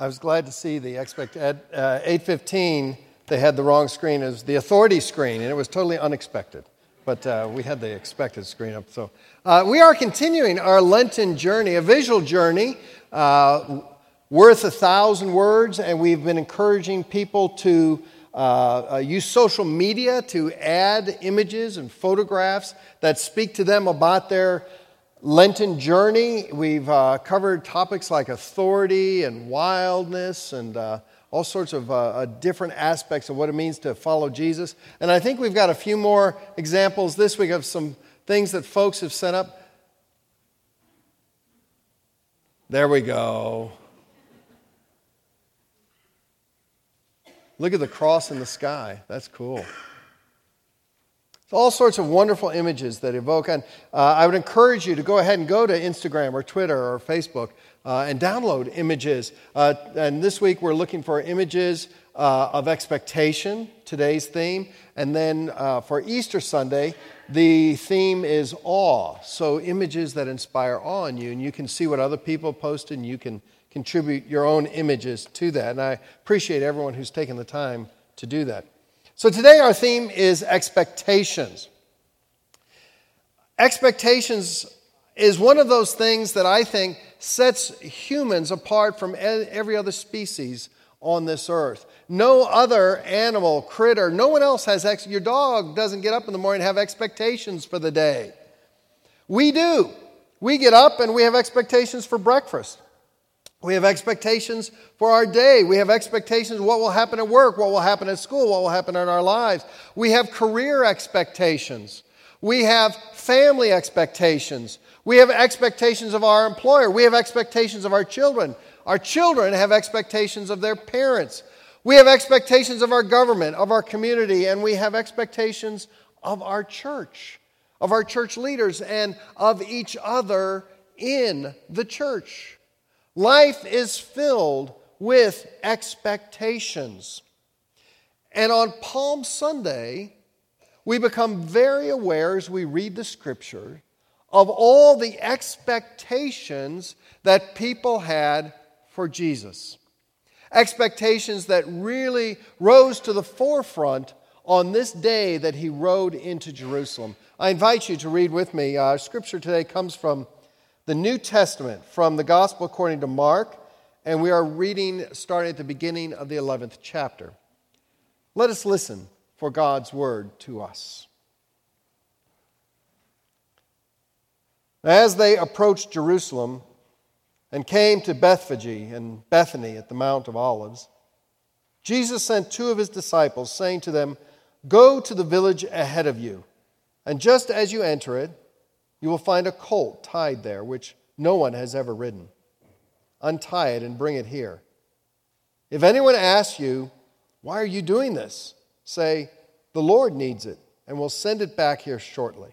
I was glad to see the expect at uh, 8:15 they had the wrong screen as the authority screen, and it was totally unexpected. But uh, we had the expected screen up. So uh, we are continuing our Lenten journey, a visual journey uh, worth a thousand words, and we've been encouraging people to. Uh, uh, use social media to add images and photographs that speak to them about their Lenten journey, we've uh, covered topics like authority and wildness and uh, all sorts of uh, uh, different aspects of what it means to follow Jesus. And I think we've got a few more examples this week of some things that folks have sent up. There we go. Look at the cross in the sky. That's cool all sorts of wonderful images that evoke. And uh, I would encourage you to go ahead and go to Instagram or Twitter or Facebook uh, and download images. Uh, and this week we're looking for images uh, of expectation, today's theme. And then uh, for Easter Sunday, the theme is awe. So images that inspire awe in you. And you can see what other people posted and you can contribute your own images to that. And I appreciate everyone who's taken the time to do that. So today our theme is expectations. Expectations is one of those things that I think sets humans apart from every other species on this earth. No other animal, critter, no one else has ex- your dog doesn't get up in the morning and have expectations for the day. We do. We get up and we have expectations for breakfast. We have expectations for our day. We have expectations what will happen at work, what will happen at school, what will happen in our lives. We have career expectations. We have family expectations. We have expectations of our employer. We have expectations of our children. Our children have expectations of their parents. We have expectations of our government, of our community, and we have expectations of our church, of our church leaders, and of each other in the church. Life is filled with expectations. And on Palm Sunday, we become very aware as we read the scripture of all the expectations that people had for Jesus. Expectations that really rose to the forefront on this day that he rode into Jerusalem. I invite you to read with me. Our scripture today comes from the New Testament from the Gospel according to Mark, and we are reading starting at the beginning of the 11th chapter. Let us listen for God's word to us. As they approached Jerusalem and came to Bethphage and Bethany at the Mount of Olives, Jesus sent two of his disciples, saying to them, Go to the village ahead of you, and just as you enter it, you will find a colt tied there, which no one has ever ridden. Untie it and bring it here. If anyone asks you, Why are you doing this? say, The Lord needs it, and we'll send it back here shortly.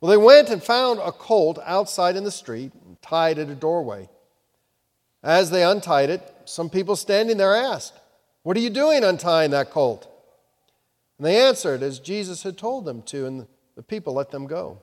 Well, they went and found a colt outside in the street, tied at a doorway. As they untied it, some people standing there asked, What are you doing untying that colt? And they answered as Jesus had told them to, and the people let them go.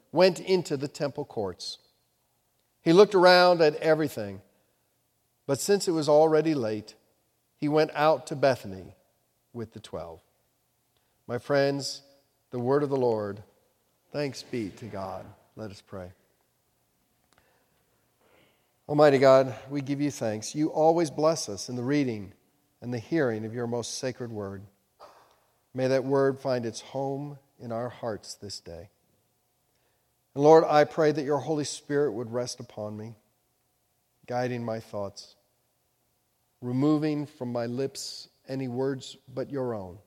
went into the temple courts. He looked around at everything, but since it was already late, he went out to Bethany with the twelve. My friends, the word of the Lord. Thanks be to God. Let us pray. Almighty God, we give you thanks. You always bless us in the reading and the hearing of your most sacred word. May that word find its home in our hearts this day. And Lord, I pray that your Holy Spirit would rest upon me, guiding my thoughts, removing from my lips any words but your own,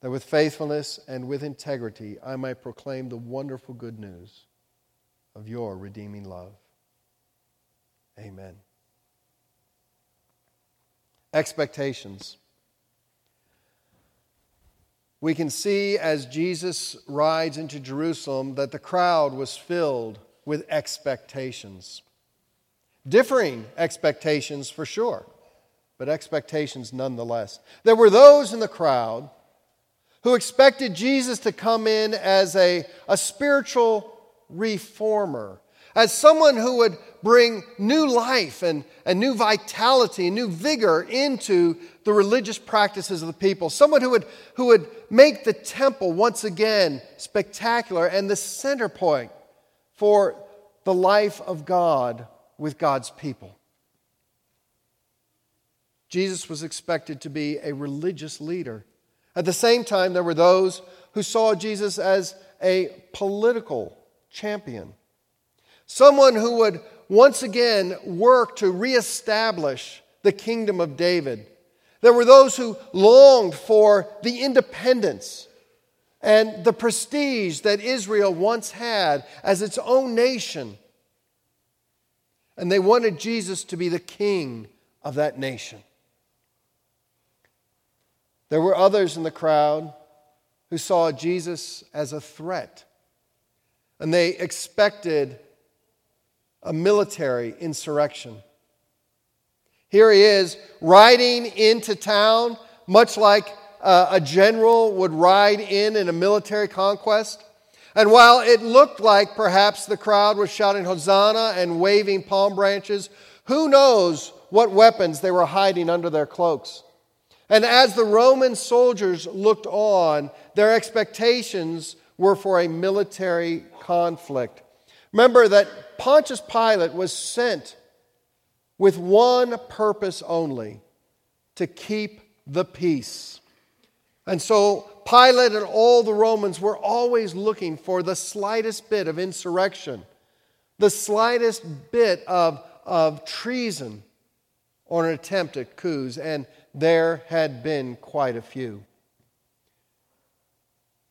that with faithfulness and with integrity I might proclaim the wonderful good news of your redeeming love. Amen. Expectations. We can see as Jesus rides into Jerusalem that the crowd was filled with expectations. Differing expectations for sure, but expectations nonetheless. There were those in the crowd who expected Jesus to come in as a, a spiritual reformer, as someone who would bring new life and, and new vitality and new vigor into the religious practices of the people, someone who would, who would make the temple once again spectacular and the center point for the life of God with God's people. Jesus was expected to be a religious leader. At the same time, there were those who saw Jesus as a political champion, someone who would once again work to reestablish the kingdom of David. There were those who longed for the independence and the prestige that Israel once had as its own nation. And they wanted Jesus to be the king of that nation. There were others in the crowd who saw Jesus as a threat, and they expected a military insurrection. Here he is riding into town, much like uh, a general would ride in in a military conquest. And while it looked like perhaps the crowd was shouting Hosanna and waving palm branches, who knows what weapons they were hiding under their cloaks? And as the Roman soldiers looked on, their expectations were for a military conflict. Remember that Pontius Pilate was sent with one purpose only to keep the peace. And so Pilate and all the Romans were always looking for the slightest bit of insurrection, the slightest bit of, of treason or an attempt at coups. And there had been quite a few.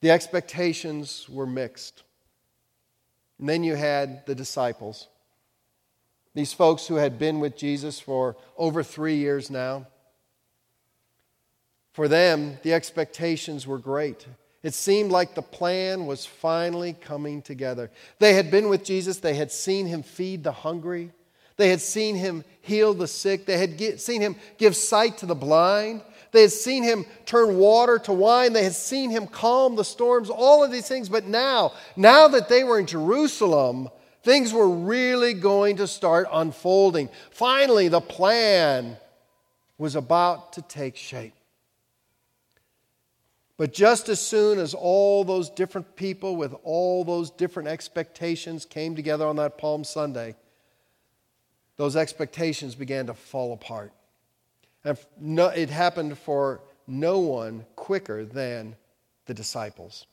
The expectations were mixed. And then you had the disciples, these folks who had been with Jesus for over three years now. For them, the expectations were great. It seemed like the plan was finally coming together. They had been with Jesus, they had seen him feed the hungry, they had seen him heal the sick. They had seen him give sight to the blind. They had seen him turn water to wine. They had seen him calm the storms, all of these things. But now, now that they were in Jerusalem, things were really going to start unfolding. Finally, the plan was about to take shape. But just as soon as all those different people with all those different expectations came together on that Palm Sunday, those expectations began to fall apart. And no, it happened for no one quicker than the disciples.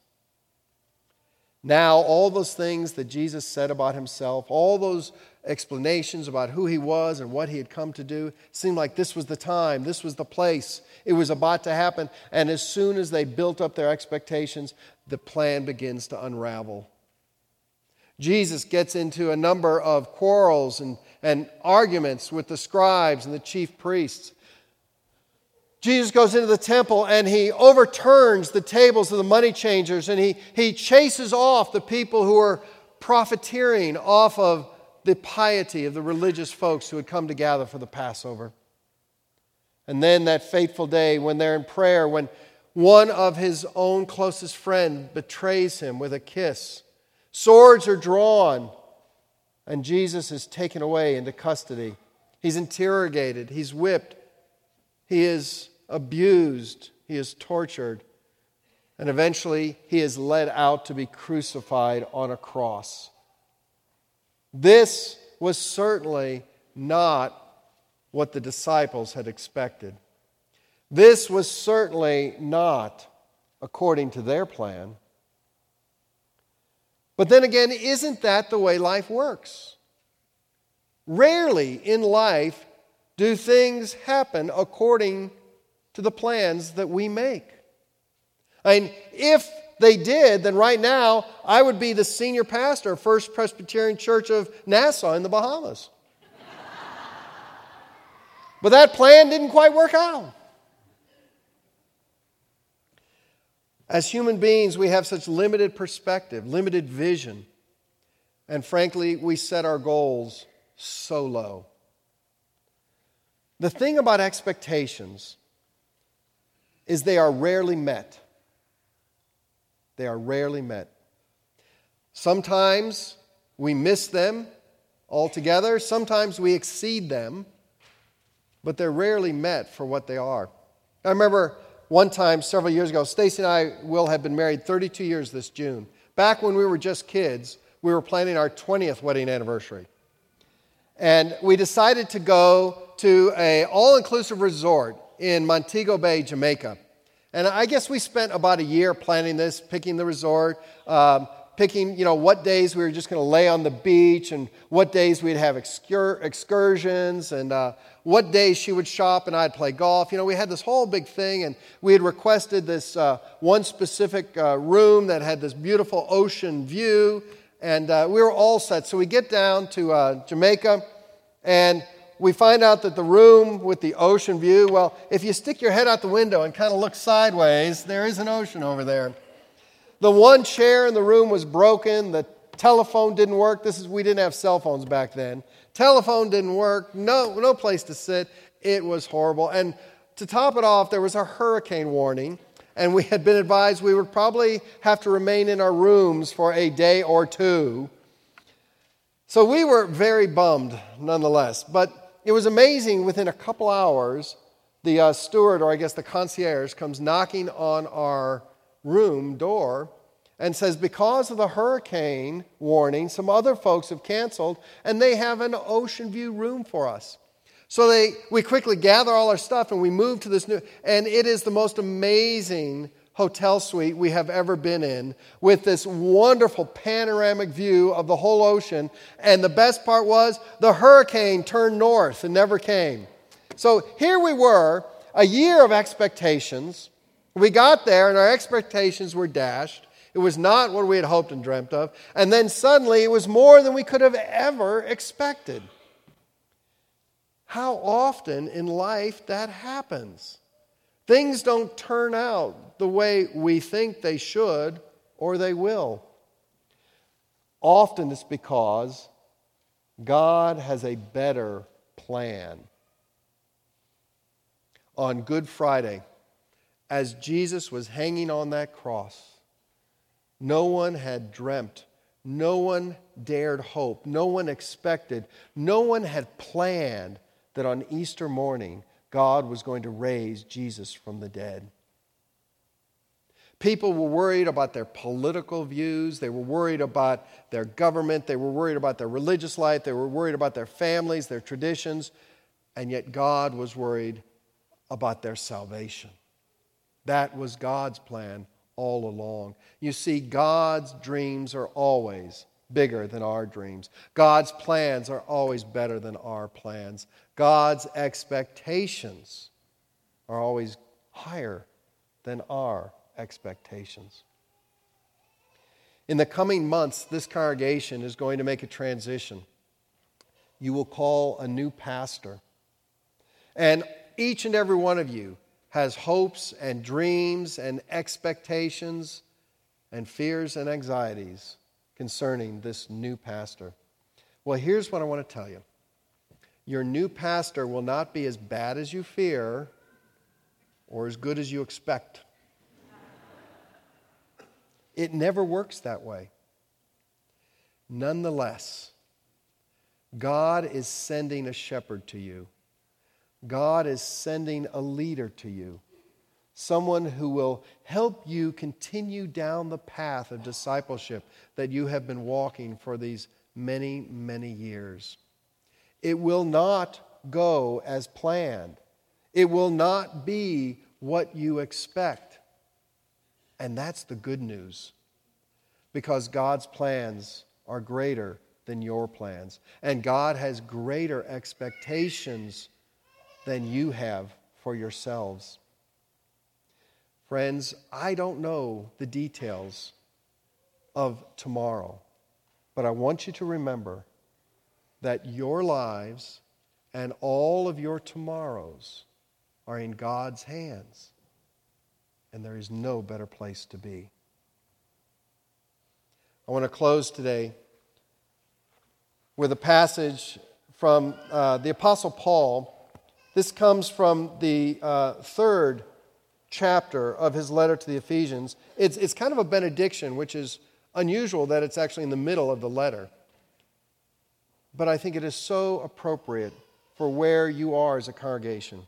Now, all those things that Jesus said about himself, all those explanations about who he was and what he had come to do, seemed like this was the time, this was the place, it was about to happen. And as soon as they built up their expectations, the plan begins to unravel. Jesus gets into a number of quarrels and and arguments with the scribes and the chief priests. Jesus goes into the temple and he overturns the tables of the money changers and he, he chases off the people who are profiteering off of the piety of the religious folks who had come to gather for the Passover. And then that fateful day when they're in prayer, when one of his own closest friend betrays him with a kiss, swords are drawn and Jesus is taken away into custody. He's interrogated, he's whipped, he is abused, he is tortured, and eventually he is led out to be crucified on a cross. This was certainly not what the disciples had expected. This was certainly not according to their plan. But then again, isn't that the way life works? Rarely in life do things happen according to the plans that we make. I mean, if they did, then right now I would be the senior pastor of First Presbyterian Church of Nassau in the Bahamas. But that plan didn't quite work out. As human beings, we have such limited perspective, limited vision, and frankly, we set our goals so low. The thing about expectations is they are rarely met. They are rarely met. Sometimes we miss them altogether, sometimes we exceed them, but they're rarely met for what they are. I remember one time several years ago, Stacy and I will have been married 32 years this June. Back when we were just kids, we were planning our 20th wedding anniversary. And we decided to go to a all-inclusive resort in Montego Bay, Jamaica. And I guess we spent about a year planning this, picking the resort, um, picking, you know, what days we were just going to lay on the beach and what days we'd have excur- excursions and uh, what days she would shop and I'd play golf. You know, we had this whole big thing and we had requested this uh, one specific uh, room that had this beautiful ocean view and uh, we were all set. So we get down to uh, Jamaica and we find out that the room with the ocean view, well, if you stick your head out the window and kind of look sideways, there is an ocean over there. The one chair in the room was broken. The telephone didn't work. This is we didn't have cell phones back then. Telephone didn't work. No, no place to sit. It was horrible. And to top it off, there was a hurricane warning, and we had been advised we would probably have to remain in our rooms for a day or two. So we were very bummed nonetheless. But it was amazing within a couple hours, the uh, steward, or I guess the concierge, comes knocking on our room door and says, Because of the hurricane warning, some other folks have canceled and they have an ocean view room for us. So they, we quickly gather all our stuff and we move to this new, and it is the most amazing hotel suite we have ever been in with this wonderful panoramic view of the whole ocean. And the best part was the hurricane turned north and never came. So here we were, a year of expectations. We got there and our expectations were dashed. It was not what we had hoped and dreamt of. And then suddenly it was more than we could have ever expected. How often in life that happens? Things don't turn out the way we think they should or they will. Often it's because God has a better plan. On Good Friday, as Jesus was hanging on that cross, no one had dreamt, no one dared hope, no one expected, no one had planned that on Easter morning God was going to raise Jesus from the dead. People were worried about their political views. They were worried about their government. They were worried about their religious life. They were worried about their families, their traditions. And yet, God was worried about their salvation. That was God's plan all along. You see, God's dreams are always bigger than our dreams. God's plans are always better than our plans. God's expectations are always higher than our expectations. In the coming months, this congregation is going to make a transition. You will call a new pastor. And each and every one of you has hopes and dreams and expectations and fears and anxieties concerning this new pastor. Well, here's what I want to tell you your new pastor will not be as bad as you fear or as good as you expect. It never works that way. Nonetheless, God is sending a shepherd to you. God is sending a leader to you someone who will help you continue down the path of discipleship that you have been walking for these many, many years. It will not go as planned, it will not be what you expect. And that's the good news because God's plans are greater than your plans, and God has greater expectations than you have for yourselves. Friends, I don't know the details of tomorrow, but I want you to remember that your lives and all of your tomorrows are in God's hands. And there is no better place to be. I want to close today with a passage from uh, the Apostle Paul. This comes from the uh, third chapter of his letter to the Ephesians. It's, it's kind of a benediction, which is unusual that it's actually in the middle of the letter. But I think it is so appropriate for where you are as a congregation.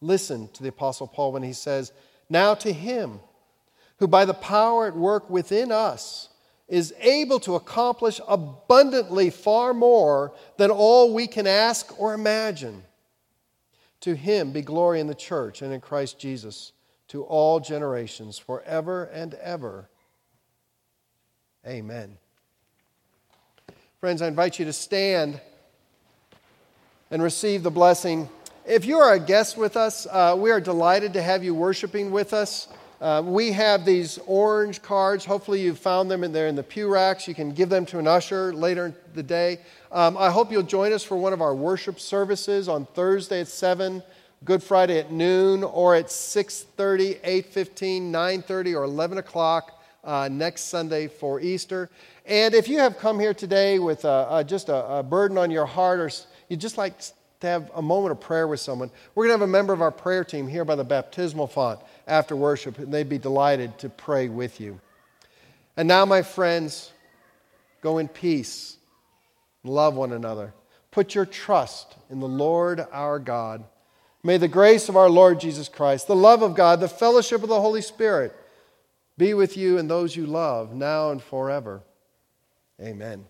Listen to the Apostle Paul when he says, Now to him who by the power at work within us is able to accomplish abundantly far more than all we can ask or imagine. To him be glory in the church and in Christ Jesus to all generations, forever and ever. Amen. Friends, I invite you to stand and receive the blessing. If you are a guest with us, uh, we are delighted to have you worshiping with us. Uh, we have these orange cards. Hopefully, you've found them and they're in the pew racks. You can give them to an usher later in the day. Um, I hope you'll join us for one of our worship services on Thursday at 7, Good Friday at noon, or at 6.30, 8.15, 9.30, or 11 o'clock uh, next Sunday for Easter. And if you have come here today with just a, a burden on your heart or you'd just like to have a moment of prayer with someone, we're going to have a member of our prayer team here by the baptismal font after worship, and they'd be delighted to pray with you. And now, my friends, go in peace, love one another. Put your trust in the Lord our God. May the grace of our Lord Jesus Christ, the love of God, the fellowship of the Holy Spirit be with you and those you love now and forever. Amen.